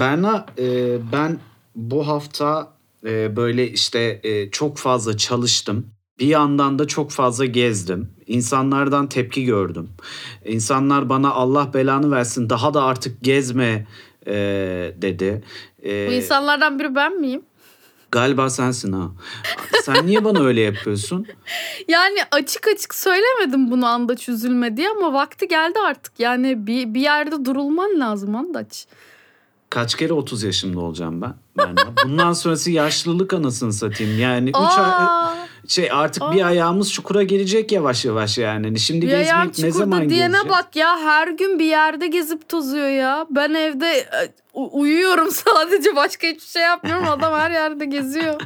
Berna e, ben bu hafta e, böyle işte e, çok fazla çalıştım. Bir yandan da çok fazla gezdim. İnsanlardan tepki gördüm. İnsanlar bana Allah belanı versin daha da artık gezme e, dedi. E, Bu insanlardan biri ben miyim? Galiba sensin ha. Sen niye bana öyle yapıyorsun? Yani açık açık söylemedim bunu Andaç üzülme diye ama vakti geldi artık. Yani bir, bir yerde durulman lazım Andaç. Kaç kere 30 yaşımda olacağım ben? Berna? Bundan sonrası yaşlılık anasını satayım. Yani 3 ay şey artık Aa. bir ayağımız çukura girecek yavaş yavaş yani. Hani Şimdi bir gezmek ne zaman diyene gezeceğiz? bak ya her gün bir yerde gezip tozuyor ya. Ben evde e, uyuyorum sadece başka hiçbir şey yapmıyorum. Adam her yerde geziyor.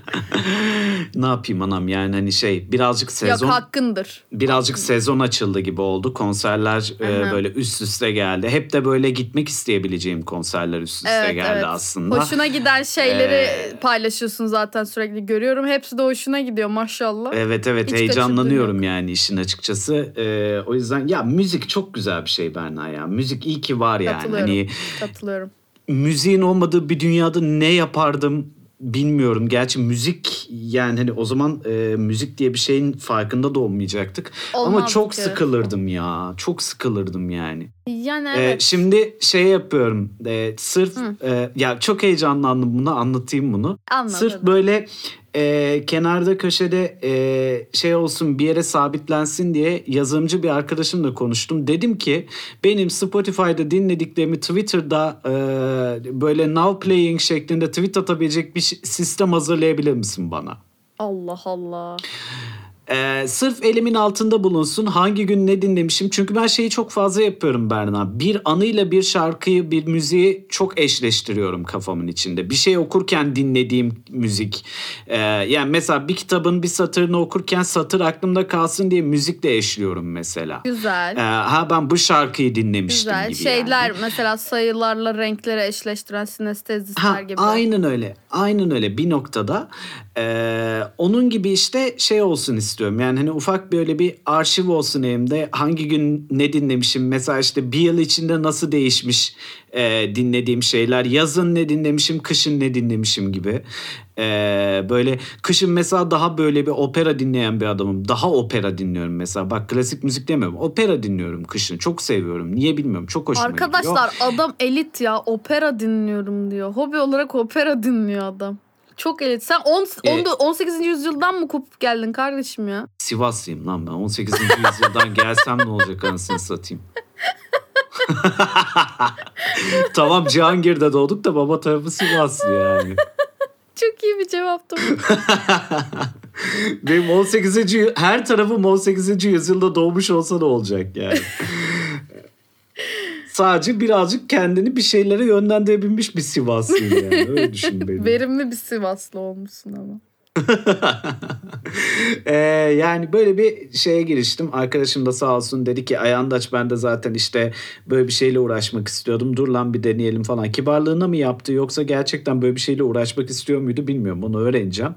ne yapayım anam yani hani şey birazcık sezon Yok hakkındır. birazcık sezon açıldı gibi oldu. Konserler e, böyle üst üste geldi. Hep de böyle gitmek isteyebileceğim konserler üst üste Evet, geldi evet. aslında. Hoşuna giden şeyleri Ee, paylaşıyorsun zaten sürekli görüyorum. Hepsi de hoşuna gidiyor maşallah. Evet evet Hiç heyecanlanıyorum yani işin açıkçası. Ee, o yüzden ya müzik çok güzel bir şey Berna ya. Müzik iyi ki var yani. Katılıyorum. Hani Katılıyorum. müziğin olmadığı bir dünyada ne yapardım bilmiyorum. Gerçi müzik yani hani o zaman e, müzik diye bir şeyin farkında da olmayacaktık. Ama Olmazdık, çok evet. sıkılırdım ya. Çok sıkılırdım yani. Yani Ee, evet. şimdi şey yapıyorum. Ee, sırf Hı. e, ya çok heyecanlandım buna anlatayım bunu. Anladım. Sırf böyle e, kenarda köşede e, şey olsun bir yere sabitlensin diye yazılımcı bir arkadaşımla konuştum. Dedim ki benim Spotify'da dinlediklerimi Twitter'da e, böyle now playing şeklinde tweet atabilecek bir sistem hazırlayabilir misin bana? Allah Allah. Ee, sırf elimin altında bulunsun hangi gün ne dinlemişim. Çünkü ben şeyi çok fazla yapıyorum Berna. Bir anıyla bir şarkıyı, bir müziği çok eşleştiriyorum kafamın içinde. Bir şey okurken dinlediğim müzik. Ee, yani mesela bir kitabın bir satırını okurken satır aklımda kalsın diye müzikle eşliyorum mesela. Güzel. Ee, ha ben bu şarkıyı dinlemiştim Güzel. gibi Şeyler yani. mesela sayılarla renkleri eşleştiren sinestezistler Ha, gibi. aynen öyle. Aynen öyle bir noktada. Ee, onun gibi işte şey olsun istiyorum. Yani hani ufak böyle bir arşiv olsun elimde. Hangi gün ne dinlemişim. Mesela işte bir yıl içinde nasıl değişmiş e, dinlediğim şeyler. Yazın ne dinlemişim, kışın ne dinlemişim gibi. Ee, böyle kışın mesela daha böyle bir opera dinleyen bir adamım. Daha opera dinliyorum mesela. Bak klasik müzik demiyorum. Opera dinliyorum kışın. Çok seviyorum. Niye bilmiyorum. Çok hoşuma gidiyor. Arkadaşlar adam elit ya. Opera dinliyorum diyor. Hobi olarak opera dinliyor adam. Çok elit. Sen on, Ee, on- 18. yüzyıldan mı kopup geldin kardeşim ya? Sivaslıyım lan ben. 18. yüzyıldan gelsem ne olacak anasını satayım. tamam Cihangir'de doğduk da baba tarafı Sivaslı yani. Çok iyi bir cevaptı bu. Benim 18. yı- her tarafım 18. yüzyılda doğmuş olsa ne olacak yani. Sadece birazcık kendini bir şeylere yönlendirebilmiş bir Sivaslıyım yani. Öyle düşün beni. Verimli bir Sivaslı olmuşsun ama. Ee, yani böyle bir şeye giriştim. Arkadaşım da sağ olsun dedi ki Ayandaç ben de zaten işte böyle bir şeyle uğraşmak istiyordum. Dur lan bir deneyelim falan. Kibarlığına mı yaptı yoksa gerçekten böyle bir şeyle uğraşmak istiyor muydu bilmiyorum. Onu öğreneceğim.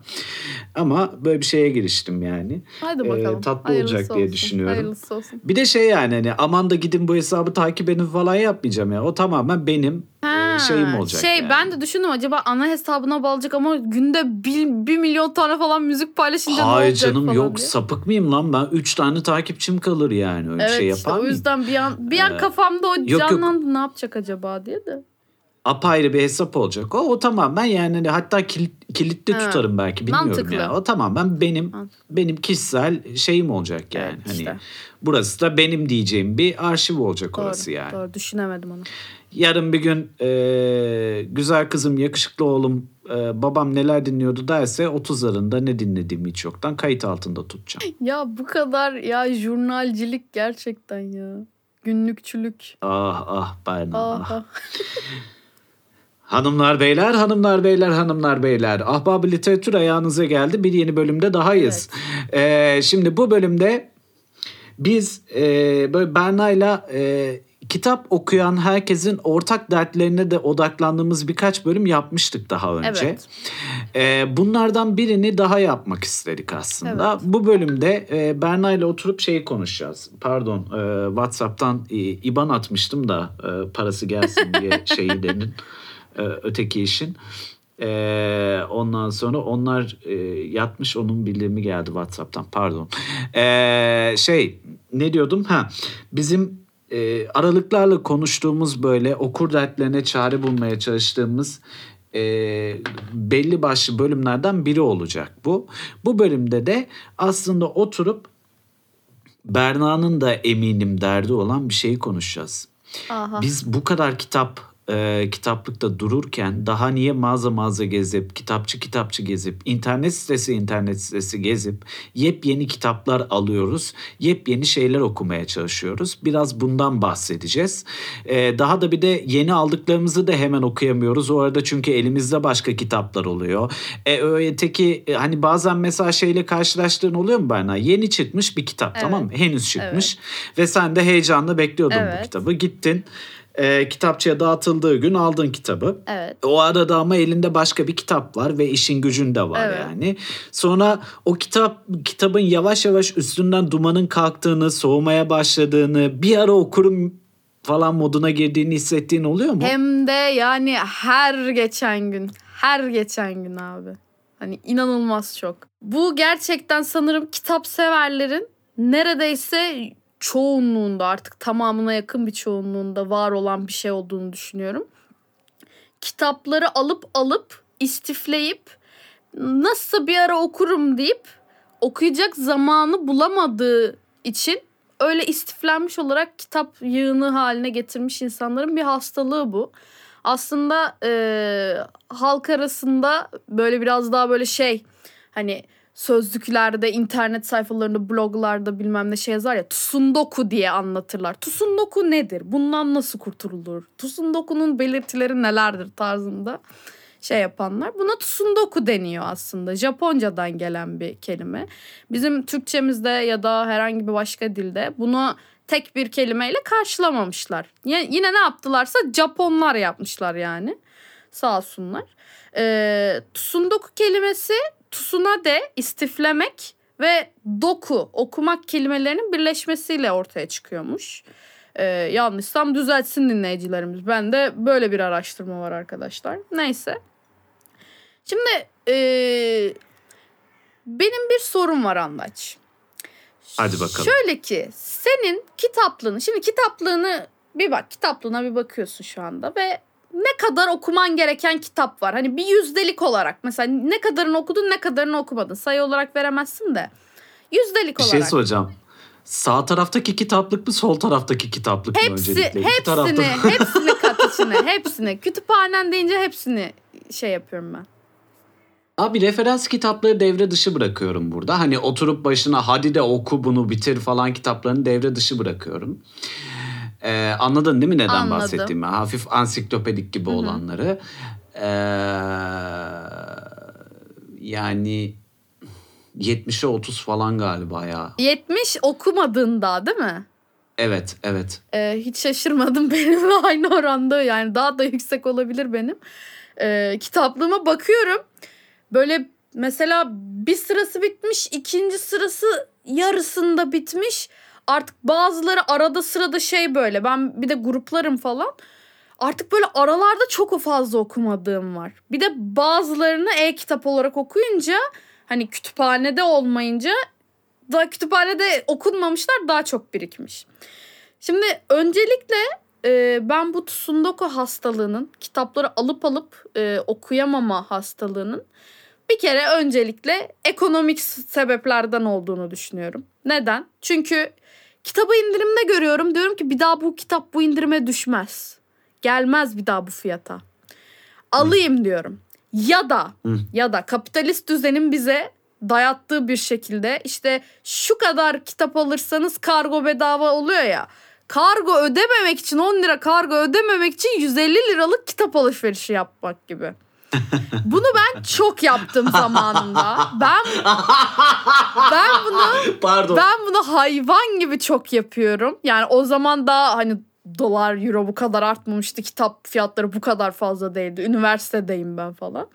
Ama böyle bir şeye giriştim yani. Haydi Ee, bakalım. tatlı Hayırlısı olacak diye olsun. düşünüyorum. Hayırlısı olsun. Bir de şey yani hani aman da gidin bu hesabı takip edin falan yapmayacağım ya. O tamamen benim Ha, şeyim olacak. Şey yani. ben de düşündüm acaba ana hesabına bağlayacak ama günde bir, bir milyon tane falan müzik paylaşınca ne Hayır olacak canım falan yok diye. sapık mıyım lan ben? Üç tane takipçim kalır yani öyle Evet şey işte yapar o mıyım? yüzden bir an bir an Ee, kafamda o yok, yok. canlandı ne yapacak acaba diye de. apayrı bir hesap olacak. O, o tamamen yani hani hatta kilit, kilitli Ha, tutarım belki bilmiyorum mantıklı. ya. O tamamen benim Mantıklı. benim kişisel şeyim olacak yani. Evet, işte. Hani burası da benim diyeceğim bir arşiv olacak Doğru, orası yani. doğru düşünemedim onu. Yarın bir gün e, güzel kızım, yakışıklı oğlum, e, babam neler dinliyordu derse 30'larında ne dinlediğimi hiç yoktan kayıt altında tutacağım. Ya bu kadar ya jurnalcilik gerçekten ya. Günlükçülük. Ah ah Berna ah. Aha. Hanımlar beyler, hanımlar beyler, hanımlar beyler. Ahbab literatür ayağınıza geldi. Bir yeni bölümde dahayız. Ee, şimdi bu bölümde biz e, böyle Berna'yla e, kitap okuyan herkesin ortak dertlerine de odaklandığımız birkaç bölüm yapmıştık daha önce. Evet. Ee, bunlardan birini daha yapmak istedik aslında. Evet. Bu bölümde e, Berna ile oturup şeyi konuşacağız. Pardon, e, WhatsApp'tan e, IBAN atmıştım da e, parası gelsin diye şeyi denin. e, öteki işin. Ee, ondan sonra onlar e, yatmış onun bildirimi geldi WhatsApp'tan pardon. Ee, şey ne diyordum ha bizim e, aralıklarla konuştuğumuz böyle okur dertlerine çare bulmaya çalıştığımız e, belli başlı bölümlerden biri olacak bu. Bu bölümde de aslında oturup Berna'nın da eminim derdi olan bir şeyi konuşacağız. Aha. Biz bu kadar kitap e, kitaplıkta dururken daha niye mağaza mağaza gezip, kitapçı kitapçı gezip, internet sitesi internet sitesi gezip yepyeni kitaplar alıyoruz. Yepyeni şeyler okumaya çalışıyoruz. Biraz bundan bahsedeceğiz. E, daha da bir de yeni aldıklarımızı da hemen okuyamıyoruz. O arada çünkü elimizde başka kitaplar oluyor. E, öteki e, hani bazen mesela şeyle karşılaştığın oluyor mu Berna? Yeni çıkmış bir kitap Evet. tamam mı? Henüz çıkmış. Ve sen de heyecanla bekliyordun bu Evet. kitabı. Gittin e, kitapçıya dağıtıldığı gün aldın kitabı. Evet. O arada ama elinde başka bir kitap var ve işin gücün de var Evet. yani. Sonra o kitap kitabın yavaş yavaş üstünden dumanın kalktığını, soğumaya başladığını, bir ara okurum falan moduna girdiğini hissettiğin oluyor mu? Hem de yani her geçen gün. Her geçen gün abi. Hani inanılmaz çok. Bu gerçekten sanırım kitap severlerin neredeyse çoğunluğunda artık tamamına yakın bir çoğunluğunda var olan bir şey olduğunu düşünüyorum. Kitapları alıp alıp istifleyip nasıl bir ara okurum deyip okuyacak zamanı bulamadığı için öyle istiflenmiş olarak kitap yığını haline getirmiş insanların bir hastalığı bu. Aslında e, halk arasında böyle biraz daha böyle şey hani sözlüklerde, internet sayfalarında, bloglarda bilmem ne şey yazar ya Tsundoku diye anlatırlar. Tsundoku nedir? Bundan nasıl kurtululur? Tsundoku'nun belirtileri nelerdir tarzında şey yapanlar. Buna tsundoku deniyor aslında. Japoncadan gelen bir kelime. Bizim Türkçemizde ya da herhangi bir başka dilde bunu tek bir kelimeyle karşılamamışlar. Yine, ne yaptılarsa Japonlar yapmışlar yani. Sağ olsunlar. Ee, tsundoku kelimesi tsunade istiflemek ve doku okumak kelimelerinin birleşmesiyle ortaya çıkıyormuş. Ee, yanlışsam düzeltsin dinleyicilerimiz. Ben de böyle bir araştırma var arkadaşlar. Neyse. Şimdi ee, benim bir sorum var Andaç. Hadi bakalım. Şöyle ki senin kitaplığını şimdi kitaplığını bir bak kitaplığına bir bakıyorsun şu anda ve ne kadar okuman gereken kitap var. Hani bir yüzdelik olarak mesela ne kadarını okudun ne kadarını okumadın. Sayı olarak veremezsin de yüzdelik bir şey olarak. soracağım. Sağ taraftaki kitaplık mı sol taraftaki kitaplık mı Hepsi, öncelikle? İki hepsini, tarafta- hepsini kat içine, hepsini. Kütüphanen deyince hepsini şey yapıyorum ben. Abi referans kitapları devre dışı bırakıyorum burada. Hani oturup başına hadi de oku bunu bitir falan kitaplarını devre dışı bırakıyorum. Ee, anladın değil mi neden Anladım. bahsettiğimi? Hafif ansiklopedik gibi Hı hı. olanları. Ee, yani 70'e 30 falan galiba ya. 70 okumadın daha değil mi? Evet, evet. Ee, hiç şaşırmadım benimle aynı oranda yani daha da yüksek olabilir benim. Ee, kitaplığıma bakıyorum böyle mesela bir sırası bitmiş ikinci sırası yarısında bitmiş artık bazıları arada sırada şey böyle ben bir de gruplarım falan artık böyle aralarda çok fazla okumadığım var. Bir de bazılarını e-kitap olarak okuyunca hani kütüphanede olmayınca da kütüphanede okunmamışlar daha çok birikmiş. Şimdi öncelikle e, ben bu Tsundoku hastalığının kitapları alıp alıp e, okuyamama hastalığının bir kere öncelikle ekonomik sebeplerden olduğunu düşünüyorum. Neden? Çünkü kitabı indirimde görüyorum. Diyorum ki bir daha bu kitap bu indirime düşmez. Gelmez bir daha bu fiyata. Alayım diyorum. Ya da Hı. ya da kapitalist düzenin bize dayattığı bir şekilde işte şu kadar kitap alırsanız kargo bedava oluyor ya. Kargo ödememek için 10 lira kargo ödememek için 150 liralık kitap alışverişi yapmak gibi. Bunu ben çok yaptım zamanında. Ben ben bunu Pardon. ben bunu hayvan gibi çok yapıyorum. Yani o zaman daha hani dolar, euro bu kadar artmamıştı. Kitap fiyatları bu kadar fazla değildi. Üniversitedeyim ben falan.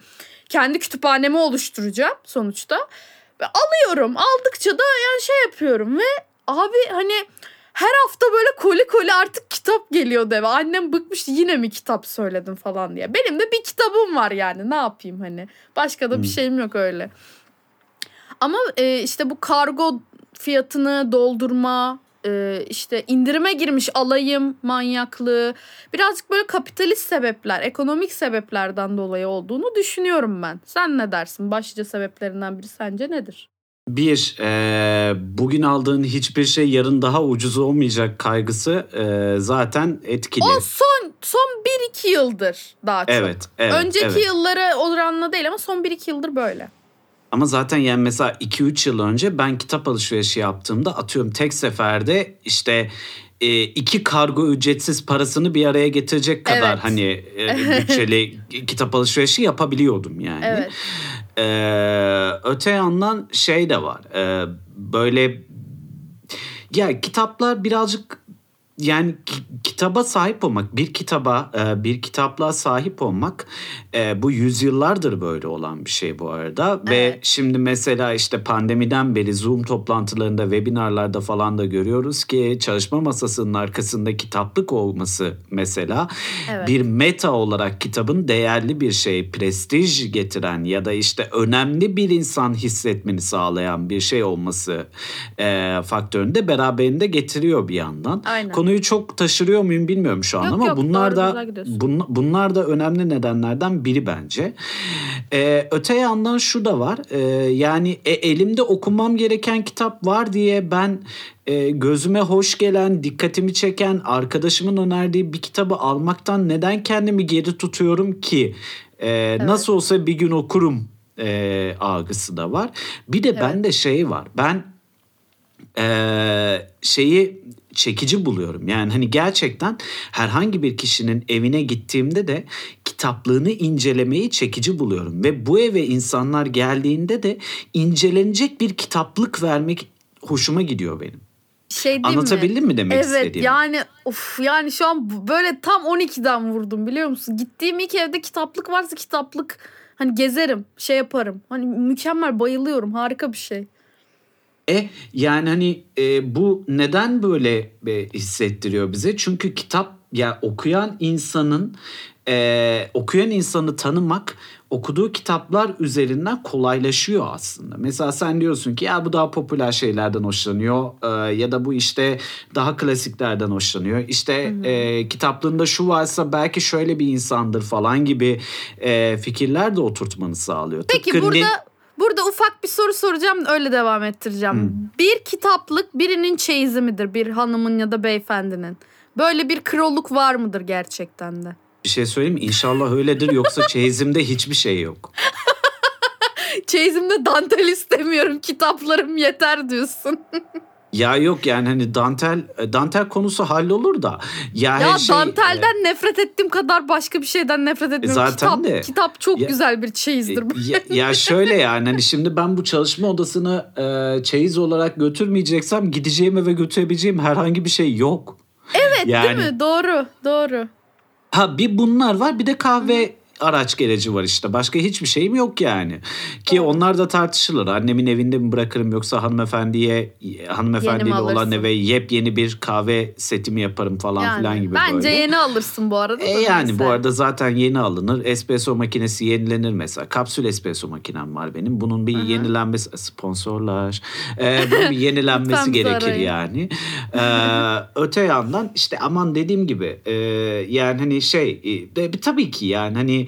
Kendi kütüphanemi oluşturacağım sonuçta. Ve alıyorum. Aldıkça da yani şey yapıyorum ve abi hani her hafta böyle koli koli artık kitap geliyordu eve. Annem bıkmıştı yine mi kitap söyledin falan diye. Benim de bir kitabım var yani ne yapayım hani. Başka da bir Hmm. şeyim yok öyle. Ama e, işte bu kargo fiyatını doldurma, e, işte indirime girmiş alayım manyaklığı. Birazcık böyle kapitalist sebepler, ekonomik sebeplerden dolayı olduğunu düşünüyorum ben. Sen ne dersin? Başlıca sebeplerinden biri sence nedir? Bir, e, bugün aldığın hiçbir şey yarın daha ucuz olmayacak kaygısı e, zaten etkili. O son son 1-2 yıldır daha çok. Evet, evet. Önceki evet. yıllara oranla değil ama son 1-2 yıldır böyle. Ama zaten yani mesela 2-3 yıl önce ben kitap alışverişi yaptığımda atıyorum tek seferde işte e, iki kargo ücretsiz parasını bir araya getirecek kadar Evet. hani e, bütçeli kitap alışverişi yapabiliyordum yani. Evet. Ee, öte yandan şey de var. Ee, böyle ya kitaplar birazcık yani ki- kitaba sahip olmak, bir kitaba, e, bir kitaplığa sahip olmak e, bu yüzyıllardır böyle olan bir şey bu arada. Ve Evet. şimdi mesela işte pandemiden beri Zoom toplantılarında, webinarlarda falan da görüyoruz ki çalışma masasının arkasında kitaplık olması mesela Evet. bir meta olarak kitabın değerli bir şey, prestij getiren ya da işte önemli bir insan hissetmeni sağlayan bir şey olması e, faktörünü de beraberinde getiriyor bir yandan. Aynen. Konuyu çok taşırıyor muyum bilmiyorum şu an Yok, ama yok, bunlar da bun- bunlar da önemli nedenlerden biri bence. E, öte yandan şu da var. E, yani e, elimde okumam gereken kitap var diye ben e, gözüme hoş gelen, dikkatimi çeken, arkadaşımın önerdiği bir kitabı almaktan neden kendimi geri tutuyorum ki? E, Nasıl olsa bir gün okurum e, algısı da var. Bir de bende şey var. Ben e, şeyi çekici buluyorum. Yani hani gerçekten herhangi bir kişinin evine gittiğimde de kitaplığını incelemeyi çekici buluyorum. Ve bu eve insanlar geldiğinde de incelenecek bir kitaplık vermek hoşuma gidiyor benim. Şey Anlatabildim mi demek evet, istediğimi? yani of yani şu an böyle tam 12'den vurdum biliyor musun? Gittiğim ilk evde kitaplık varsa kitaplık hani gezerim, şey yaparım. Hani mükemmel bayılıyorum. Harika bir şey. E yani hani e, bu neden böyle e, hissettiriyor bize? Çünkü kitap ya okuyan insanın e, okuyan insanı tanımak okuduğu kitaplar üzerinden kolaylaşıyor aslında. Mesela sen diyorsun ki ya bu daha popüler şeylerden hoşlanıyor e, ya da bu işte daha klasiklerden hoşlanıyor. İşte e, kitaplığında şu varsa belki şöyle bir insandır falan gibi e, fikirler de oturtmanı sağlıyor. Peki Tıpkı burada ne- burada ufak bir soru soracağım öyle devam ettireceğim. Bir kitaplık birinin çeyizi midir? Bir hanımın ya da beyefendinin. Böyle bir kroluk var mıdır gerçekten de? Bir şey söyleyeyim mi? İnşallah öyledir yoksa çeyizimde hiçbir şey yok. Çeyizimde dantel istemiyorum. Kitaplarım yeter diyorsun. Ya yok yani hani dantel dantel konusu hallolur da. Ya, ya şey, dantelden nefret ettiğim kadar başka bir şeyden nefret etmiyorum. zaten kitap, de. kitap çok Ya- güzel bir e, çeyizdir. bu. ya, ya şöyle yani hani şimdi ben bu çalışma odasını e, çeyiz olarak götürmeyeceksem gideceğim eve götürebileceğim herhangi bir şey yok. Evet yani, değil mi? Doğru, doğru. Ha bir bunlar var bir de kahve araç gereci var işte. Başka hiçbir şeyim yok yani. Ki onlar da tartışılır. Annemin evinde mi bırakırım yoksa hanımefendiye hanımefendiyle olan eve yepyeni bir kahve setimi yaparım falan Yani, filan gibi bence böyle. yeni alırsın bu arada. E yani neyse. bu arada zaten yeni alınır. Espresso makinesi yenilenir mesela. Kapsül espresso makinem var benim. Bunun bir yenilenmesi sponsorlar. Ee, bunun bir yenilenmesi gerekir yani. Ee, öte yandan işte aman dediğim gibi e, yani hani şey e, de, tabii ki yani hani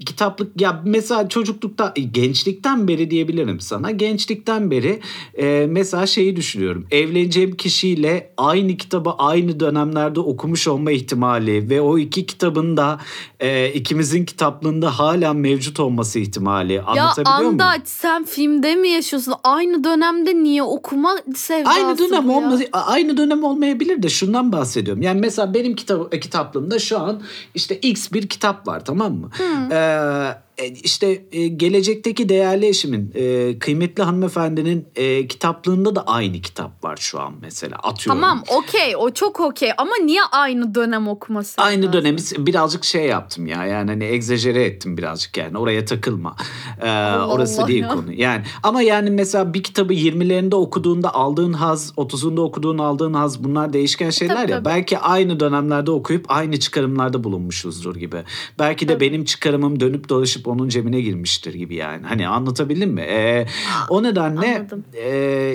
kitaplık ya mesela çocuklukta e, gençlikten beri diyebilirim sana. Gençlikten beri e, mesela şeyi düşünüyorum. Evleneceğim kişiyle aynı kitabı aynı dönemlerde okumuş olma ihtimali ve o iki kitabın da e, ikimizin kitaplığında hala mevcut olması ihtimali. Ya Anlatabiliyor muyum? Andaç sen filmde mi yaşıyorsun? Aynı dönemde niye okuma sevdası Aynı dönem ya? olmaz, aynı dönem olmayabilir de şundan bahsediyorum. Yani mesela benim kitap, kitaplığımda şu an işte X bir kitap var tamam mı? Ee, e, uh, işte e, gelecekteki değerli eşimin, e, kıymetli hanımefendinin e, kitaplığında da aynı kitap var şu an mesela. Atıyorum. Tamam okey o çok okey ama niye aynı dönem okuması? Aynı dönemi birazcık şey yaptım ya yani hani egzajere ettim birazcık yani oraya takılma. Ee, Allah orası Allah değil ya. konu. Yani ama yani mesela bir kitabı 20'lerinde okuduğunda aldığın haz, 30'unda okuduğun aldığın haz bunlar değişken şeyler Tabii, ya. tabii. Belki aynı dönemlerde okuyup aynı çıkarımlarda bulunmuşuzdur gibi. Belki de Tabii. benim çıkarımım dönüp dolaşıp onun cebine girmiştir gibi yani. Hani anlatabildim mi? Ee, o nedenle Anladım. e,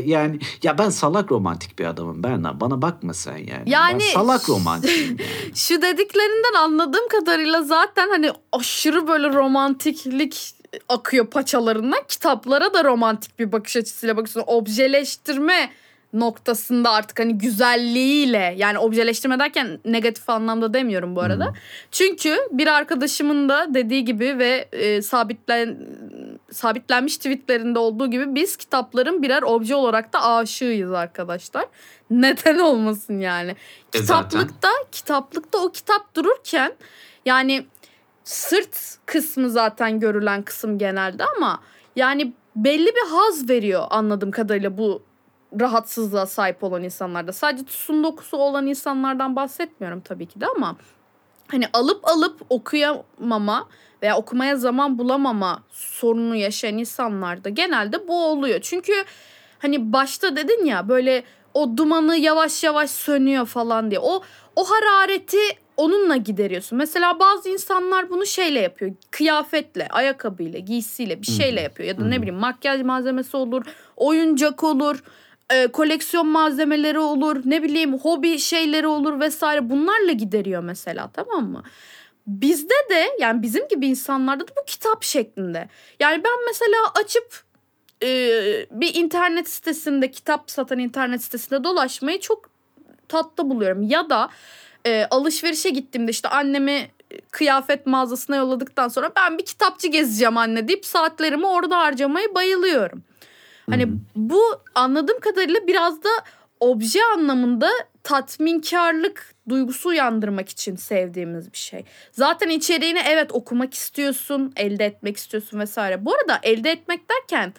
yani ya ben salak romantik bir adamım Berna. Bana bakma sen yani. Yani- ben salak romantiyim yani. Şu dediklerinden anladığım kadarıyla zaten hani aşırı böyle romantiklik akıyor paçalarından. Kitaplara da romantik bir bakış açısıyla bakıyorsun. Objeleştirme noktasında artık hani güzelliğiyle yani objeleştirme derken negatif anlamda demiyorum bu arada. Çünkü bir arkadaşımın da dediği gibi ve e, sabitlen sabitlenmiş tweetlerinde olduğu gibi biz kitapların birer obje olarak da aşığıyız arkadaşlar. Neden olmasın yani? E zaten. Kitaplıkta kitaplıkta o kitap dururken yani sırt kısmı zaten görülen kısım genelde ama yani belli bir haz veriyor anladığım kadarıyla bu rahatsızlığa sahip olan insanlarda. Sadece tüsün dokusu olan insanlardan bahsetmiyorum tabii ki de ama hani alıp alıp okuyamama veya okumaya zaman bulamama sorunu yaşayan insanlarda genelde bu oluyor. Çünkü hani başta dedin ya böyle o dumanı yavaş yavaş sönüyor falan diye. O o harareti onunla gideriyorsun. Mesela bazı insanlar bunu şeyle yapıyor. Kıyafetle, ayakkabıyla, giysiyle bir şeyle yapıyor. Ya da ne bileyim makyaj malzemesi olur, oyuncak olur, e, koleksiyon malzemeleri olur, ne bileyim hobi şeyleri olur vesaire. Bunlarla gideriyor mesela tamam mı? Bizde de yani bizim gibi insanlarda da bu kitap şeklinde. Yani ben mesela açıp e, bir internet sitesinde kitap satan internet sitesinde dolaşmayı çok tatlı buluyorum. Ya da e, alışverişe gittiğimde işte annemi kıyafet mağazasına yolladıktan sonra ben bir kitapçı gezeceğim anne deyip saatlerimi orada harcamayı bayılıyorum. Hani bu anladığım kadarıyla biraz da obje anlamında tatminkarlık duygusu uyandırmak için sevdiğimiz bir şey. Zaten içeriğini evet okumak istiyorsun, elde etmek istiyorsun vesaire. Bu arada elde etmek derken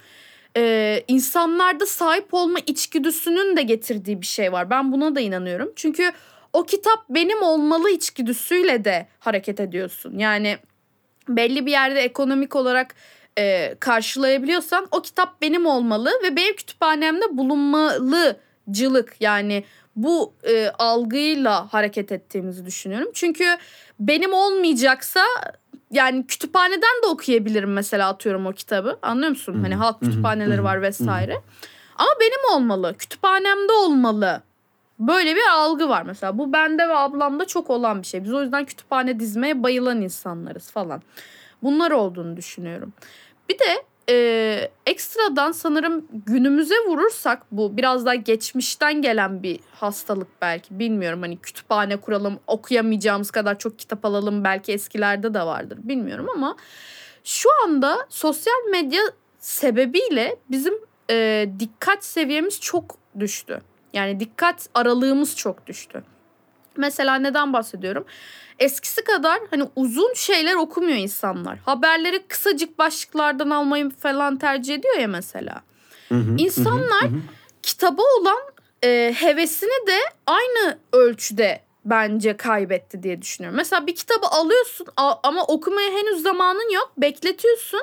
e, insanlarda sahip olma içgüdüsünün de getirdiği bir şey var. Ben buna da inanıyorum. Çünkü o kitap benim olmalı içgüdüsüyle de hareket ediyorsun. Yani belli bir yerde ekonomik olarak e, karşılayabiliyorsan o kitap benim olmalı ve benim kütüphanemde bulunmalıcılık yani bu e, algıyla hareket ettiğimizi düşünüyorum. Çünkü benim olmayacaksa yani kütüphaneden de okuyabilirim mesela atıyorum o kitabı. Anlıyor musun? Hani halk kütüphaneleri var vesaire. Ama benim olmalı. Kütüphanemde olmalı. Böyle bir algı var mesela. Bu bende ve ablamda çok olan bir şey. Biz o yüzden kütüphane dizmeye bayılan insanlarız falan. Bunlar olduğunu düşünüyorum. Bir de e, ekstradan sanırım günümüze vurursak bu biraz daha geçmişten gelen bir hastalık belki bilmiyorum hani kütüphane kuralım okuyamayacağımız kadar çok kitap alalım belki eskilerde de vardır bilmiyorum ama şu anda sosyal medya sebebiyle bizim e, dikkat seviyemiz çok düştü. Yani dikkat aralığımız çok düştü. Mesela neden bahsediyorum? Eskisi kadar hani uzun şeyler okumuyor insanlar. Haberleri kısacık başlıklardan almayı falan tercih ediyor ya mesela. İnsanlar kitaba olan e, hevesini de aynı ölçüde bence kaybetti diye düşünüyorum. Mesela bir kitabı alıyorsun ama okumaya henüz zamanın yok. Bekletiyorsun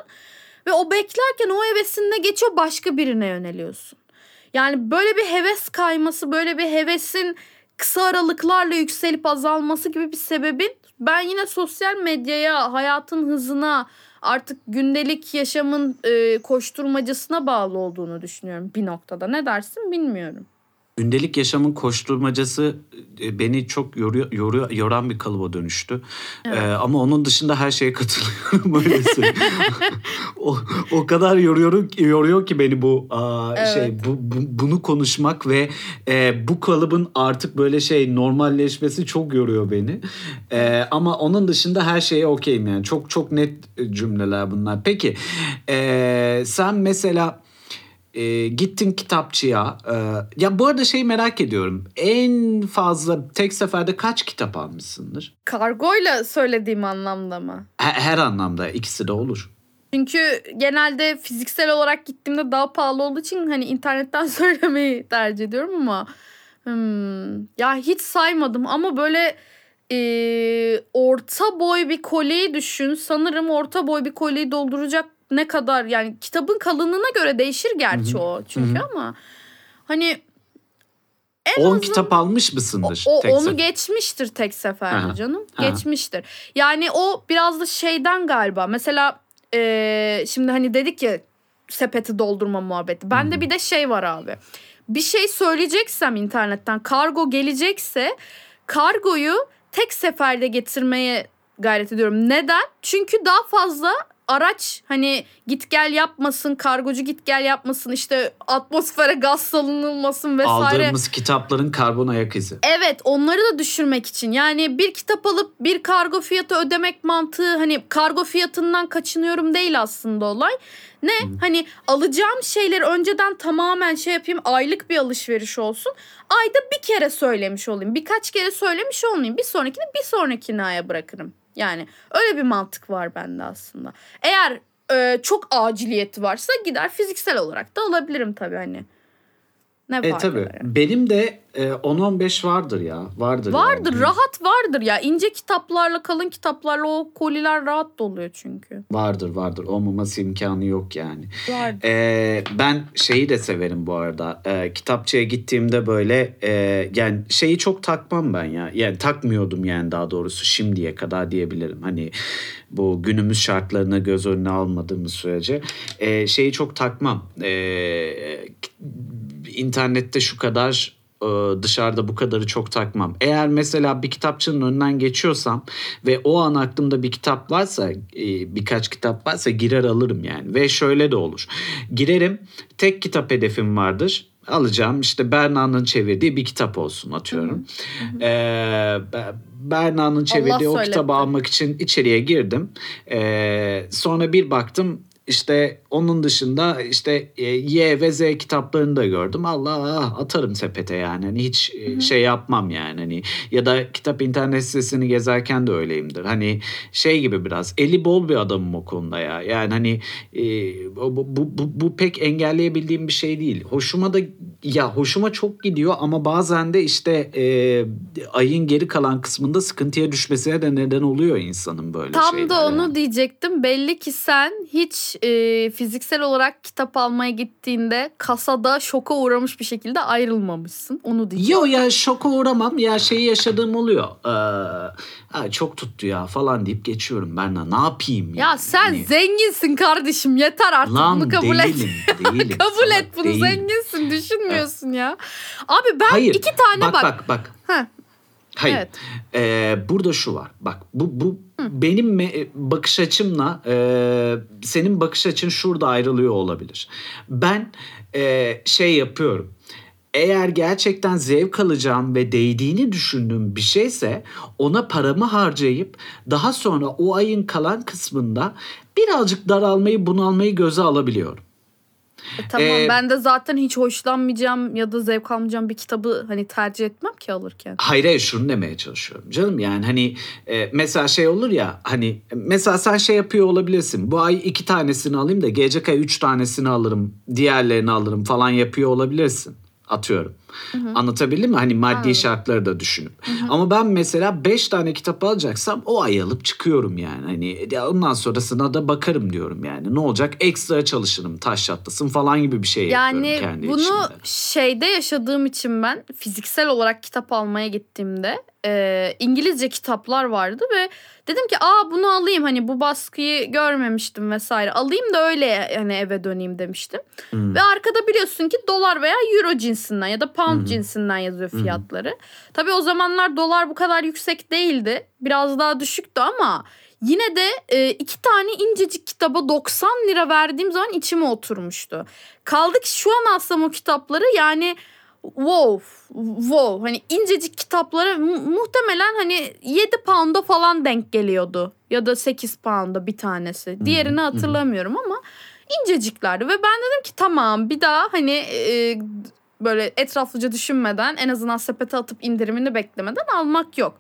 ve o beklerken o hevesinde geçiyor başka birine yöneliyorsun. Yani böyle bir heves kayması, böyle bir hevesin kısa aralıklarla yükselip azalması gibi bir sebebin ben yine sosyal medyaya, hayatın hızına, artık gündelik yaşamın koşturmacasına bağlı olduğunu düşünüyorum bir noktada. Ne dersin bilmiyorum. Gündelik yaşamın koşturmacası e, beni çok yoruyor, yoruyor, yoran bir kalıba dönüştü. Evet. Ee, ama onun dışında her şeye katılıyorum öyle söyleyeyim. o, o kadar yoruyor, yoruyor ki beni bu aa, Evet. şey bu, bu- bunu konuşmak ve e, bu kalıbın artık böyle şey normalleşmesi çok yoruyor beni. E, ama onun dışında her şeye okeyim yani. Çok çok net cümleler bunlar. Peki e, sen mesela e, gittin kitapçıya. e, ya bu arada şey merak ediyorum. En fazla tek seferde kaç kitap almışsındır? Kargoyla söylediğim anlamda mı? Her, her anlamda ikisi de olur. Çünkü genelde fiziksel olarak gittiğimde daha pahalı olduğu için hani internetten söylemeyi tercih ediyorum ama hmm, ya hiç saymadım ama böyle e, orta boy bir kolyeyi düşün. Sanırım orta boy bir kolyeyi dolduracak ne kadar yani kitabın kalınlığına göre değişir gerçi Hı hı. o çünkü Hı hı. ama hani 10 kitap almış mısındır? o, tek onu sefer? geçmiştir tek seferde canım. aha. Geçmiştir. Yani o biraz da şeyden galiba. Mesela e, şimdi hani dedik ya sepeti doldurma muhabbeti. Bende Hı. bir de şey var abi. Bir şey söyleyeceksem internetten kargo gelecekse kargoyu tek seferde getirmeye gayret ediyorum. Neden? Çünkü daha fazla araç hani git gel yapmasın, kargocu git gel yapmasın, işte atmosfere gaz salınılmasın vesaire. Aldığımız kitapların karbon ayak izi. Evet onları da düşürmek için yani bir kitap alıp bir kargo fiyatı ödemek mantığı hani kargo fiyatından kaçınıyorum değil aslında olay. Ne hani alacağım şeyleri önceden tamamen şey yapayım aylık bir alışveriş olsun. Ayda bir kere söylemiş olayım birkaç kere söylemiş olmayayım bir sonrakini bir sonrakine aya bırakırım. Yani öyle bir mantık var bende aslında. Eğer e, çok aciliyeti varsa gider fiziksel olarak da alabilirim tabii hani. Ne E tabii. eder? Benim de e, 10-15 vardır ya. Vardır. Vardır yani. rahat vardır ya ince kitaplarla kalın kitaplarla o koliler rahat doluyor çünkü. Vardır vardır. Olmaması imkanı yok yani. Vardır. Ee, ben şeyi de severim bu arada. Ee, kitapçıya gittiğimde böyle e, yani şeyi çok takmam ben ya. Yani takmıyordum yani daha doğrusu şimdiye kadar diyebilirim. Hani bu günümüz şartlarına göz önüne almadığımız sürece e, şeyi çok takmam. Ee, internette şu kadar e, dışarıda bu kadarı çok takmam. Eğer mesela bir kitapçının önünden geçiyorsam ve o an aklımda bir kitap varsa e, birkaç kitap varsa girer alırım yani. Ve şöyle de olur. Girerim tek kitap hedefim vardır. Alacağım işte Berna'nın çevirdiği bir kitap olsun atıyorum. Ee, Be- Berna'nın çevirdiği o söyletti. kitabı almak için içeriye girdim. Ee, sonra bir baktım işte onun dışında işte e, Y ve Z kitaplarını da gördüm. Allah atarım sepete yani. Hani hiç e, şey yapmam yani. Hani ya da kitap internet sitesini gezerken de öyleyimdir. Hani şey gibi biraz eli bol bir adamım o konuda ya. Yani hani e, bu, bu, bu, bu pek engelleyebildiğim bir şey değil. Hoşuma da ya hoşuma çok gidiyor ama bazen de işte e, ayın geri kalan kısmında sıkıntıya düşmesine de neden oluyor insanın böyle Tam şeyler. da onu diyecektim. Belli ki sen hiç e, fiziksel olarak kitap almaya gittiğinde kasada şoka uğramış bir şekilde ayrılmamışsın. Onu diyeceğim. Yo ya şoka uğramam ya şeyi yaşadığım oluyor. Ee, çok tuttu ya falan deyip geçiyorum ben de ne yapayım Ya yani? sen Hani, zenginsin kardeşim yeter artık lan bunu kabul et. değilim, değilim. kabul et bunu değilim. zenginsin düşünmüyorsun ya. Abi ben Hayır. iki tane bak. bak. Bak bak Heh, Hayır. Evet. Ee, burada şu var. Bak bu bu benim me- bakış açımla e, senin bakış açın şurada ayrılıyor olabilir. Ben e, şey yapıyorum. Eğer gerçekten zevk alacağım ve değdiğini düşündüğüm bir şeyse ona paramı harcayıp daha sonra o ayın kalan kısmında birazcık daralmayı bunalmayı göze alabiliyorum. E, tamam Ee, ben de zaten hiç hoşlanmayacağım ya da zevk almayacağım bir kitabı hani tercih etmem ki alırken. Hayır hayır şunu demeye çalışıyorum canım yani hani e, mesela şey olur ya hani mesela sen şey yapıyor olabilirsin bu ay iki tanesini alayım da gelecek ay üç tanesini alırım diğerlerini alırım falan yapıyor olabilirsin atıyorum. Anlatabildim mi? Hani maddi Anladım. şartları da düşünüp. Ama ben mesela beş tane kitap alacaksam o ay alıp çıkıyorum yani. Hani ya ondan sonrasına da bakarım diyorum yani. Ne olacak? Ekstra çalışırım, taş çatlasın falan gibi bir şey Yani yapıyorum kendi bunu içimde. şeyde yaşadığım için ben fiziksel olarak kitap almaya gittiğimde e, İngilizce kitaplar vardı ve dedim ki aa bunu alayım hani bu baskıyı görmemiştim vesaire alayım da öyle hani eve döneyim demiştim. Hmm. Ve arkada biliyorsun ki dolar veya euro cinsinden ya da pound Hı hı. cinsinden yazıyor fiyatları. Tabii o zamanlar dolar bu kadar yüksek değildi. Biraz daha düşüktü ama yine de e, iki tane incecik kitaba 90 lira verdiğim zaman içime oturmuştu. Kaldı ki şu an alsam o kitapları yani wow wow hani incecik kitaplara mu- muhtemelen hani 7 pound'a falan denk geliyordu ya da 8 pound'a bir tanesi. Diğerini hatırlamıyorum ama inceciklerdi ve ben dedim ki tamam bir daha hani e, böyle etraflıca düşünmeden en azından sepete atıp indirimini beklemeden almak yok.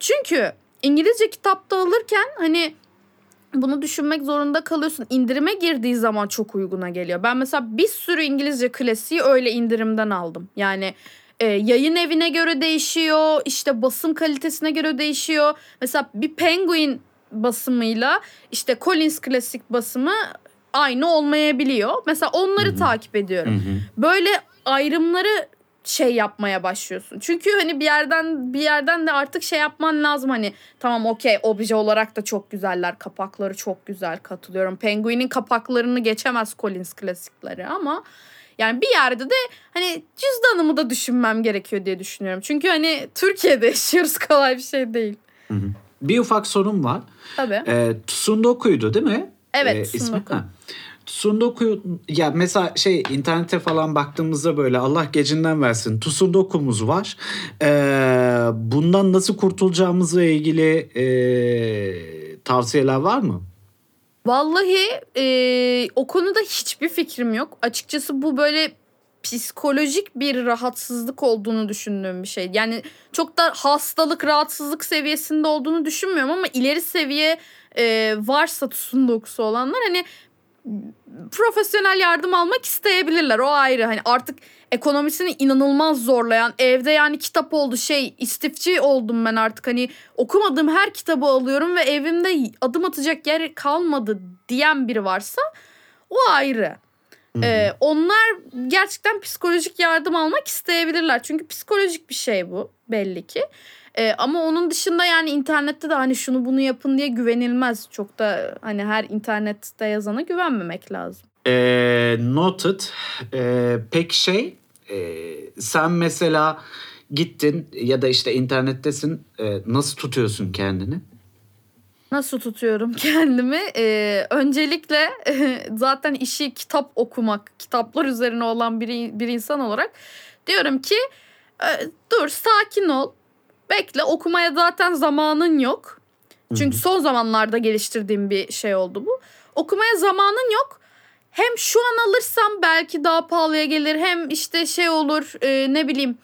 Çünkü İngilizce kitapta alırken hani bunu düşünmek zorunda kalıyorsun. İndirime girdiği zaman çok uyguna geliyor. Ben mesela bir sürü İngilizce klasiği öyle indirimden aldım. Yani e, yayın evine göre değişiyor. işte basım kalitesine göre değişiyor. Mesela bir Penguin basımıyla işte Collins klasik basımı aynı olmayabiliyor. Mesela onları Hı-hı. takip ediyorum. Hı-hı. Böyle ayrımları şey yapmaya başlıyorsun. Çünkü hani bir yerden bir yerden de artık şey yapman lazım hani tamam okey obje olarak da çok güzeller. Kapakları çok güzel katılıyorum. Penguin'in kapaklarını geçemez Collins klasikleri ama yani bir yerde de hani cüzdanımı da düşünmem gerekiyor diye düşünüyorum. Çünkü hani Türkiye'de yaşıyoruz kolay bir şey değil. Bir ufak sorun var. Tabii. E, Tsundoku'ydu değil mi? Evet, E, ismi? Tsundoku. Ha. Tsundoku ya mesela şey internete falan baktığımızda böyle Allah gecinden versin Tsundoku'muz var. Ee, bundan nasıl kurtulacağımızla ilgili e, tavsiyeler var mı? Vallahi e, o konuda hiçbir fikrim yok. Açıkçası bu böyle psikolojik bir rahatsızlık olduğunu düşündüğüm bir şey. Yani çok da hastalık, rahatsızlık seviyesinde olduğunu düşünmüyorum ama ileri seviye e, varsa tusun dokusu olanlar hani profesyonel yardım almak isteyebilirler. O ayrı. Hani artık ekonomisini inanılmaz zorlayan evde yani kitap oldu şey istifçi oldum ben artık hani okumadığım her kitabı alıyorum ve evimde adım atacak yer kalmadı diyen biri varsa o ayrı. Ee, onlar gerçekten psikolojik yardım almak isteyebilirler. Çünkü psikolojik bir şey bu belli ki. Ee, ama onun dışında yani internette de hani şunu bunu yapın diye güvenilmez. Çok da hani her internette yazana güvenmemek lazım. Ee, noted. Ee, peki şey e, sen mesela gittin ya da işte internettesin e, nasıl tutuyorsun kendini? Nasıl tutuyorum kendimi? Ee, öncelikle zaten işi kitap okumak, kitaplar üzerine olan bir, bir insan olarak diyorum ki e, dur sakin ol. Bekle okumaya zaten zamanın yok. Çünkü son zamanlarda geliştirdiğim bir şey oldu bu. Okumaya zamanın yok. Hem şu an alırsam belki daha pahalıya gelir hem işte şey olur e, ne bileyim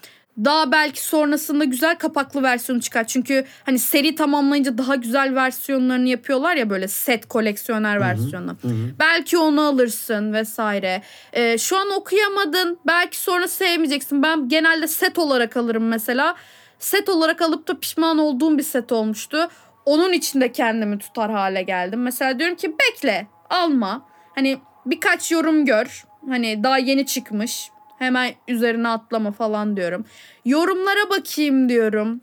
daha belki sonrasında güzel kapaklı versiyonu çıkar. Çünkü hani seri tamamlayınca daha güzel versiyonlarını yapıyorlar ya böyle set koleksiyoner versiyonu. Belki onu alırsın vesaire. Ee, şu an okuyamadın belki sonra sevmeyeceksin. Ben genelde set olarak alırım mesela. Set olarak alıp da pişman olduğum bir set olmuştu. Onun içinde kendimi tutar hale geldim. Mesela diyorum ki bekle alma. Hani birkaç yorum gör. Hani daha yeni çıkmış. Hemen üzerine atlama falan diyorum. Yorumlara bakayım diyorum.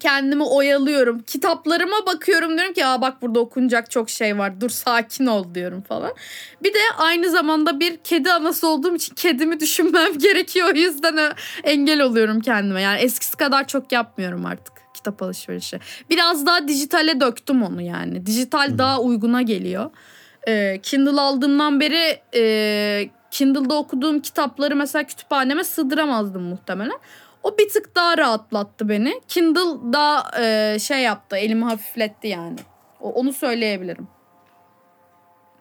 Kendimi oyalıyorum. Kitaplarıma bakıyorum diyorum ki Aa bak burada okunacak çok şey var. Dur sakin ol diyorum falan. Bir de aynı zamanda bir kedi anası olduğum için kedimi düşünmem gerekiyor. O yüzden e, engel oluyorum kendime. Yani eskisi kadar çok yapmıyorum artık kitap alışverişi. Biraz daha dijitale döktüm onu yani. Dijital daha uyguna geliyor. Ee, Kindle aldığımdan beri e, Kindle'da okuduğum kitapları mesela kütüphaneme sığdıramazdım muhtemelen. O bir tık daha rahatlattı beni. Kindle daha e, şey yaptı, elimi hafifletti yani. O, onu söyleyebilirim.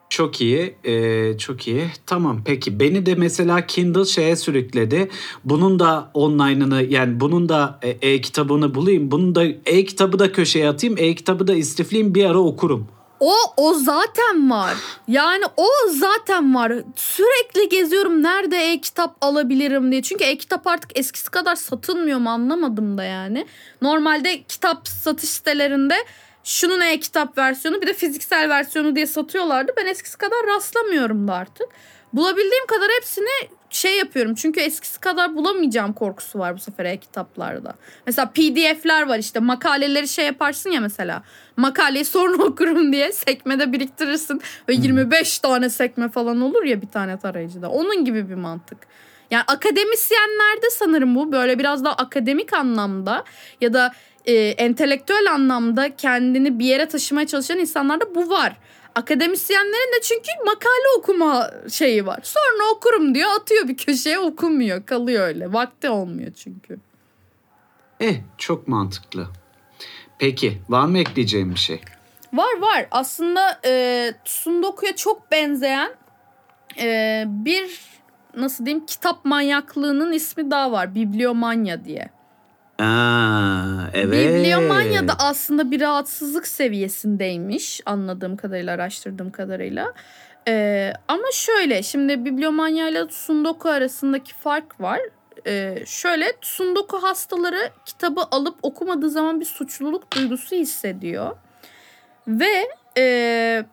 Çok iyi, e, çok iyi. Tamam peki beni de mesela Kindle şeye sürükledi. Bunun da online'ını yani bunun da e, e-kitabını bulayım. Bunun da e-kitabı da köşeye atayım. E-kitabı da istifleyeyim bir ara okurum. O o zaten var. Yani o zaten var. Sürekli geziyorum nerede e-kitap alabilirim diye. Çünkü e-kitap artık eskisi kadar satılmıyor mu anlamadım da yani. Normalde kitap satış sitelerinde şunun e-kitap versiyonu bir de fiziksel versiyonu diye satıyorlardı. Ben eskisi kadar rastlamıyorum da artık. Bulabildiğim kadar hepsini şey yapıyorum. Çünkü eskisi kadar bulamayacağım korkusu var bu sefer e-kitaplarda. Mesela pdf'ler var işte makaleleri şey yaparsın ya mesela. Makaleyi sonra okurum diye sekmede biriktirirsin. Ve 25 tane sekme falan olur ya bir tane tarayıcıda. Onun gibi bir mantık. Yani akademisyenlerde sanırım bu böyle biraz daha akademik anlamda ya da e, entelektüel anlamda kendini bir yere taşımaya çalışan insanlarda bu var. Akademisyenlerin de çünkü makale okuma şeyi var. Sonra okurum diyor atıyor bir köşeye okumuyor kalıyor öyle. Vakti olmuyor çünkü. Eh çok mantıklı. Peki var mı ekleyeceğim bir şey? Var var aslında e, Tsundoku'ya çok benzeyen e, bir nasıl diyeyim kitap manyaklığının ismi daha var. Bibliomanya diye. Evet. Bibliomanya da aslında bir rahatsızlık seviyesindeymiş anladığım kadarıyla, araştırdığım kadarıyla. Ee, ama şöyle şimdi bibliomanya ile sundoku arasındaki fark var. Ee, şöyle sundoku hastaları kitabı alıp okumadığı zaman bir suçluluk duygusu hissediyor. Ve e,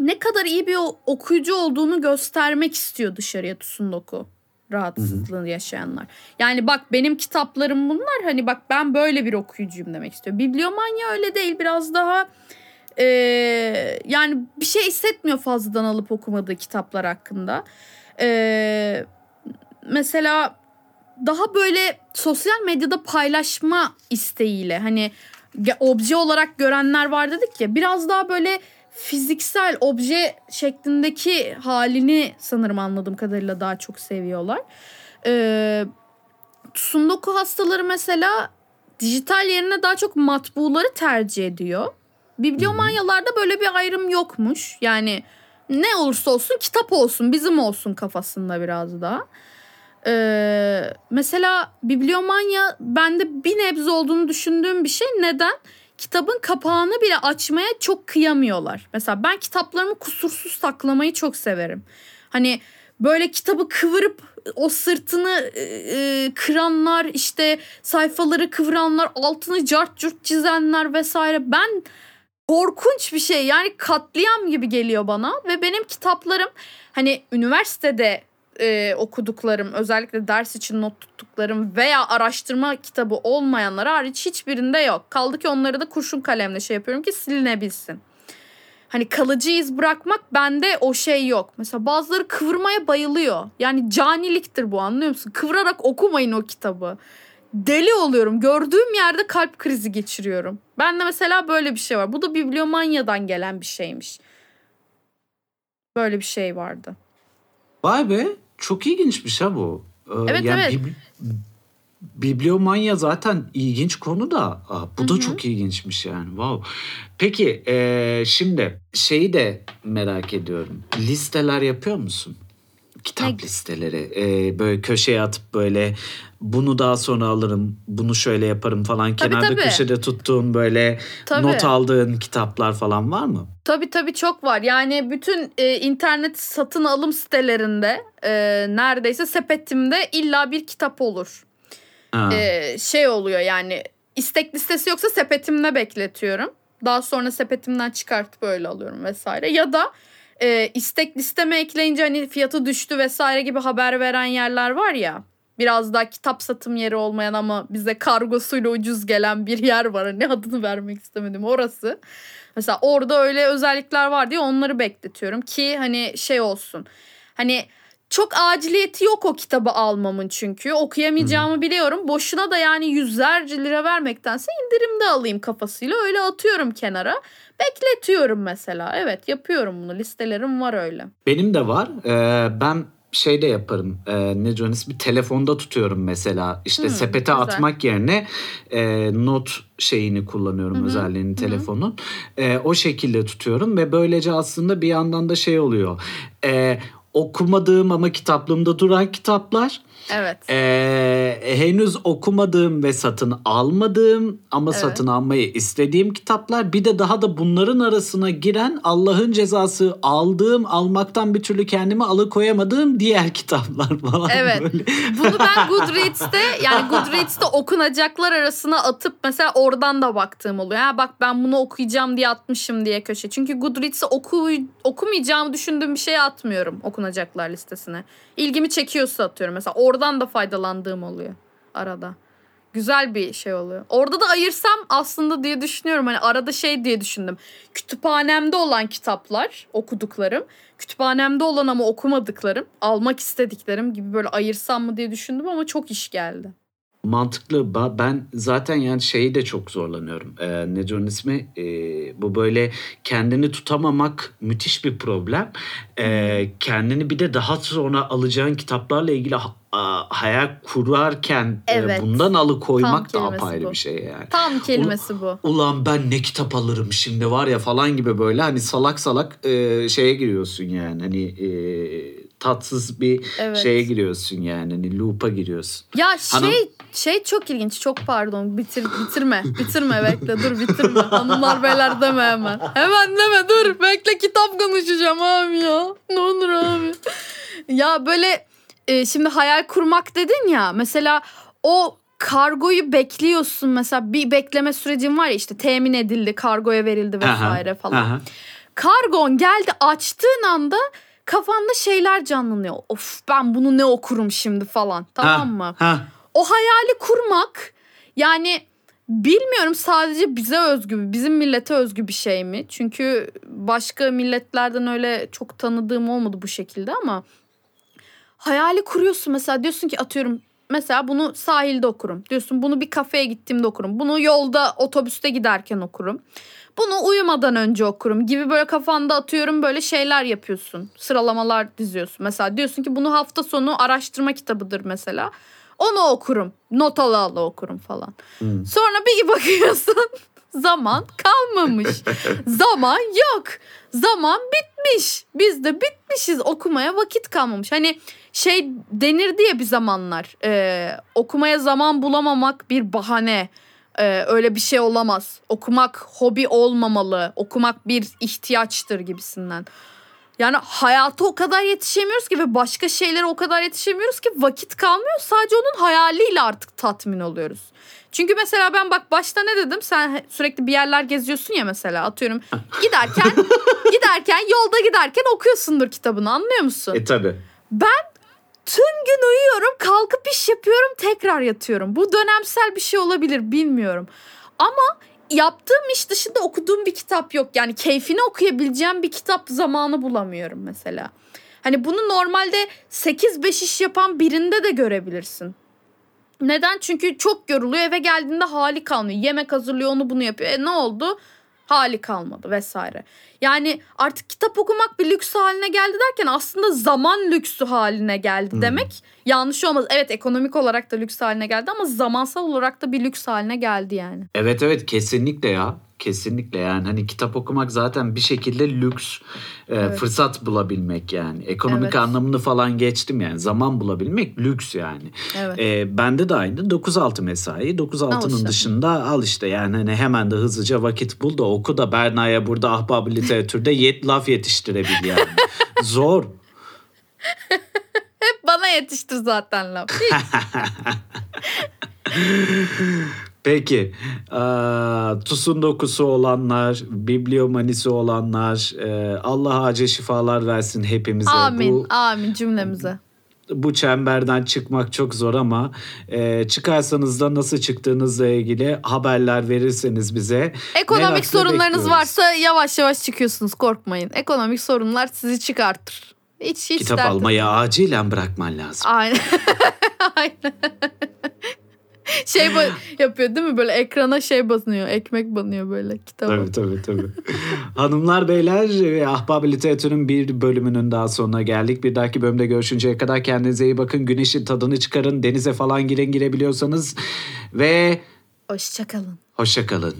ne kadar iyi bir okuyucu olduğunu göstermek istiyor dışarıya Tsundoku rahatsızlığını yaşayanlar. Yani bak benim kitaplarım bunlar hani bak ben böyle bir okuyucuyum demek istiyor. Bibliomanya öyle değil biraz daha e, yani bir şey hissetmiyor fazladan alıp okumadığı kitaplar hakkında. E, mesela daha böyle sosyal medyada paylaşma isteğiyle hani obje olarak görenler var dedik ya biraz daha böyle fiziksel obje şeklindeki halini sanırım anladığım kadarıyla daha çok seviyorlar. Ee, Sundoku hastaları mesela dijital yerine daha çok matbuları tercih ediyor. Bibliomanyalarda böyle bir ayrım yokmuş. Yani ne olursa olsun kitap olsun bizim olsun kafasında biraz daha. Ee, mesela bibliomanya bende bir nebze olduğunu düşündüğüm bir şey. Neden? Kitabın kapağını bile açmaya çok kıyamıyorlar. Mesela ben kitaplarımı kusursuz saklamayı çok severim. Hani böyle kitabı kıvırıp o sırtını e, e kıranlar işte sayfaları kıvıranlar altını cart curt çizenler vesaire ben korkunç bir şey yani katliam gibi geliyor bana ve benim kitaplarım hani üniversitede e, okuduklarım, özellikle ders için not tuttuklarım veya araştırma kitabı olmayanlar hariç hiçbirinde yok. Kaldı ki onları da kurşun kalemle şey yapıyorum ki silinebilsin. Hani kalıcı iz bırakmak bende o şey yok. Mesela bazıları kıvırmaya bayılıyor. Yani caniliktir bu anlıyor musun? Kıvırarak okumayın o kitabı. Deli oluyorum. Gördüğüm yerde kalp krizi geçiriyorum. Ben de mesela böyle bir şey var. Bu da bibliomanyadan gelen bir şeymiş. Böyle bir şey vardı. Vay be. Çok ilginçmiş ha bu. Ee, evet yani evet. Bibli- bibliomanya zaten ilginç konu da aa, bu da Hı-hı. çok ilginçmiş yani. Wow. Peki e, şimdi şeyi de merak ediyorum. Listeler yapıyor musun? Kitap ne? listeleri. E, böyle köşeye atıp böyle bunu daha sonra alırım, bunu şöyle yaparım falan. Tabii, Kenarda tabii. köşede tuttuğun böyle tabii. not aldığın kitaplar falan var mı? Tabii tabii çok var. Yani bütün e, internet satın alım sitelerinde e, neredeyse sepetimde illa bir kitap olur. E, şey oluyor yani istek listesi yoksa sepetimde bekletiyorum. Daha sonra sepetimden çıkartıp böyle alıyorum vesaire. Ya da e, istek listeme ekleyince hani fiyatı düştü vesaire gibi haber veren yerler var ya biraz daha kitap satım yeri olmayan ama bize kargosuyla ucuz gelen bir yer var. Ne adını vermek istemedim orası. Mesela orada öyle özellikler var diye onları bekletiyorum ki hani şey olsun. Hani çok aciliyeti yok o kitabı almamın çünkü. Okuyamayacağımı hmm. biliyorum. Boşuna da yani yüzlerce lira vermektense indirimde alayım kafasıyla öyle atıyorum kenara. Bekletiyorum mesela. Evet yapıyorum bunu. Listelerim var öyle. Benim de var. Ee, ben şey de yaparım. E, ne diyorsun ismi? Telefonda tutuyorum mesela. İşte hmm, sepete güzel. atmak yerine e, not şeyini kullanıyorum Hı-hı. özelliğini telefonun. E, o şekilde tutuyorum ve böylece aslında bir yandan da şey oluyor. E, okumadığım ama kitaplığımda duran kitaplar Evet. Ee, henüz okumadığım ve satın almadığım ama evet. satın almayı istediğim kitaplar. Bir de daha da bunların arasına giren Allah'ın cezası aldığım, almaktan bir türlü kendimi alıkoyamadığım diğer kitaplar falan. Evet. Böyle. Bunu ben Goodreads'te yani Goodreads'te okunacaklar arasına atıp mesela oradan da baktığım oluyor. Ha bak ben bunu okuyacağım diye atmışım diye köşe. Çünkü Goodreads'te oku, okumayacağımı düşündüğüm bir şey atmıyorum okunacaklar listesine. İlgimi çekiyorsa atıyorum. Mesela orada oradan da faydalandığım oluyor arada. Güzel bir şey oluyor. Orada da ayırsam aslında diye düşünüyorum. Hani arada şey diye düşündüm. Kütüphanemde olan kitaplar, okuduklarım. Kütüphanemde olan ama okumadıklarım, almak istediklerim gibi böyle ayırsam mı diye düşündüm ama çok iş geldi mantıklı. Ben zaten yani şeyi de çok zorlanıyorum. Ee, ne diyorsun ismi? Ee, bu böyle kendini tutamamak müthiş bir problem. Ee, kendini bir de daha sonra alacağın kitaplarla ilgili hayal kurarken e, evet. bundan alıkoymak da apayrı bu. bir şey yani. Tam kelimesi bu. Ulan ben ne kitap alırım şimdi var ya falan gibi böyle hani salak salak e, şeye giriyorsun yani. Hani e, tatsız bir Evet. şeye giriyorsun yani. Hani loop'a giriyorsun. Ya Hanım- şey şey çok ilginç. Çok pardon. Bitir bitirme. Bitirme bekle. Dur bitirme. Hanımlar beyler deme hemen. Hemen deme dur. Bekle kitap konuşacağım abi ya. Ne olur abi. Ya böyle e, şimdi hayal kurmak dedin ya. Mesela o kargoyu bekliyorsun mesela bir bekleme sürecin var ya işte temin edildi kargoya verildi vesaire Aha, falan. aha. Kargon geldi açtığın anda kafanda şeyler canlanıyor. Of ben bunu ne okurum şimdi falan tamam Ha, mı? Ha. O hayali kurmak yani bilmiyorum sadece bize özgü, bizim millete özgü bir şey mi? Çünkü başka milletlerden öyle çok tanıdığım olmadı bu şekilde ama hayali kuruyorsun mesela diyorsun ki atıyorum mesela bunu sahilde okurum. Diyorsun bunu bir kafeye gittiğimde okurum. Bunu yolda otobüste giderken okurum. Bunu uyumadan önce okurum gibi böyle kafanda atıyorum böyle şeyler yapıyorsun. Sıralamalar diziyorsun. Mesela diyorsun ki bunu hafta sonu araştırma kitabıdır mesela. Onu okurum. Not ala ala okurum falan. Hmm. Sonra bir bakıyorsun zaman kalmamış. zaman yok. Zaman bitmiş. Biz de bitmişiz. Okumaya vakit kalmamış. Hani şey denirdi ya bir zamanlar. e, okumaya zaman bulamamak bir bahane. E, öyle bir şey olamaz. Okumak hobi olmamalı. Okumak bir ihtiyaçtır gibisinden. Yani hayata o kadar yetişemiyoruz ki ve başka şeylere o kadar yetişemiyoruz ki vakit kalmıyor. Sadece onun hayaliyle artık tatmin oluyoruz. Çünkü mesela ben bak başta ne dedim? Sen sürekli bir yerler geziyorsun ya mesela atıyorum. Giderken giderken yolda giderken okuyorsundur kitabını anlıyor musun? E tabi. Tüm gün uyuyorum, kalkıp iş yapıyorum, tekrar yatıyorum. Bu dönemsel bir şey olabilir bilmiyorum. Ama yaptığım iş dışında okuduğum bir kitap yok. Yani keyfini okuyabileceğim bir kitap zamanı bulamıyorum mesela. Hani bunu normalde 8-5 iş yapan birinde de görebilirsin. Neden? Çünkü çok yoruluyor eve geldiğinde hali kalmıyor. Yemek hazırlıyor onu bunu yapıyor. E ne oldu? Hali kalmadı vesaire. Yani artık kitap okumak bir lüks haline geldi derken aslında zaman lüksü haline geldi Hmm. demek yanlış olmaz. Evet ekonomik olarak da lüks haline geldi ama zamansal olarak da bir lüks haline geldi yani. Evet evet kesinlikle ya. Kesinlikle yani hani kitap okumak zaten bir şekilde lüks e, Evet. fırsat bulabilmek yani. Ekonomik Evet. anlamını falan geçtim yani. Zaman bulabilmek lüks yani. Evet. E, bende de aynı 9-6 mesai. 9-6'nın işte. dışında al işte yani hani hemen de hızlıca vakit bul da oku da Berna'ya burada ahbab literatürde yet laf yetiştirebil yani. Zor. Hep bana yetiştir zaten laf. Peki, eee, Tusun dokusu olanlar, bibliomanisi olanlar, eee, Allah acil şifalar versin hepimize. amin Bu, amin cümlemize. bu çemberden çıkmak çok zor ama eee, çıkarsanız da nasıl çıktığınızla ilgili haberler verirseniz bize. Ekonomik sorunlarınız bekliyoruz. varsa yavaş yavaş çıkıyorsunuz korkmayın. Ekonomik sorunlar sizi çıkartır. Hiç hiç Kitap almayı acilen bırakman lazım. Aynen. Aynen. şey yapıyor değil mi? Böyle ekrana şey basıyor. Ekmek banıyor böyle kitaba. Tabii tabii tabii. Hanımlar beyler e, Ahbab Literatür'ün bir bölümünün daha sonuna geldik. Bir dahaki bölümde görüşünceye kadar kendinize iyi bakın. Güneşin tadını çıkarın. Denize falan girin girebiliyorsanız. Ve Hoşçakalın. hoşça kalın.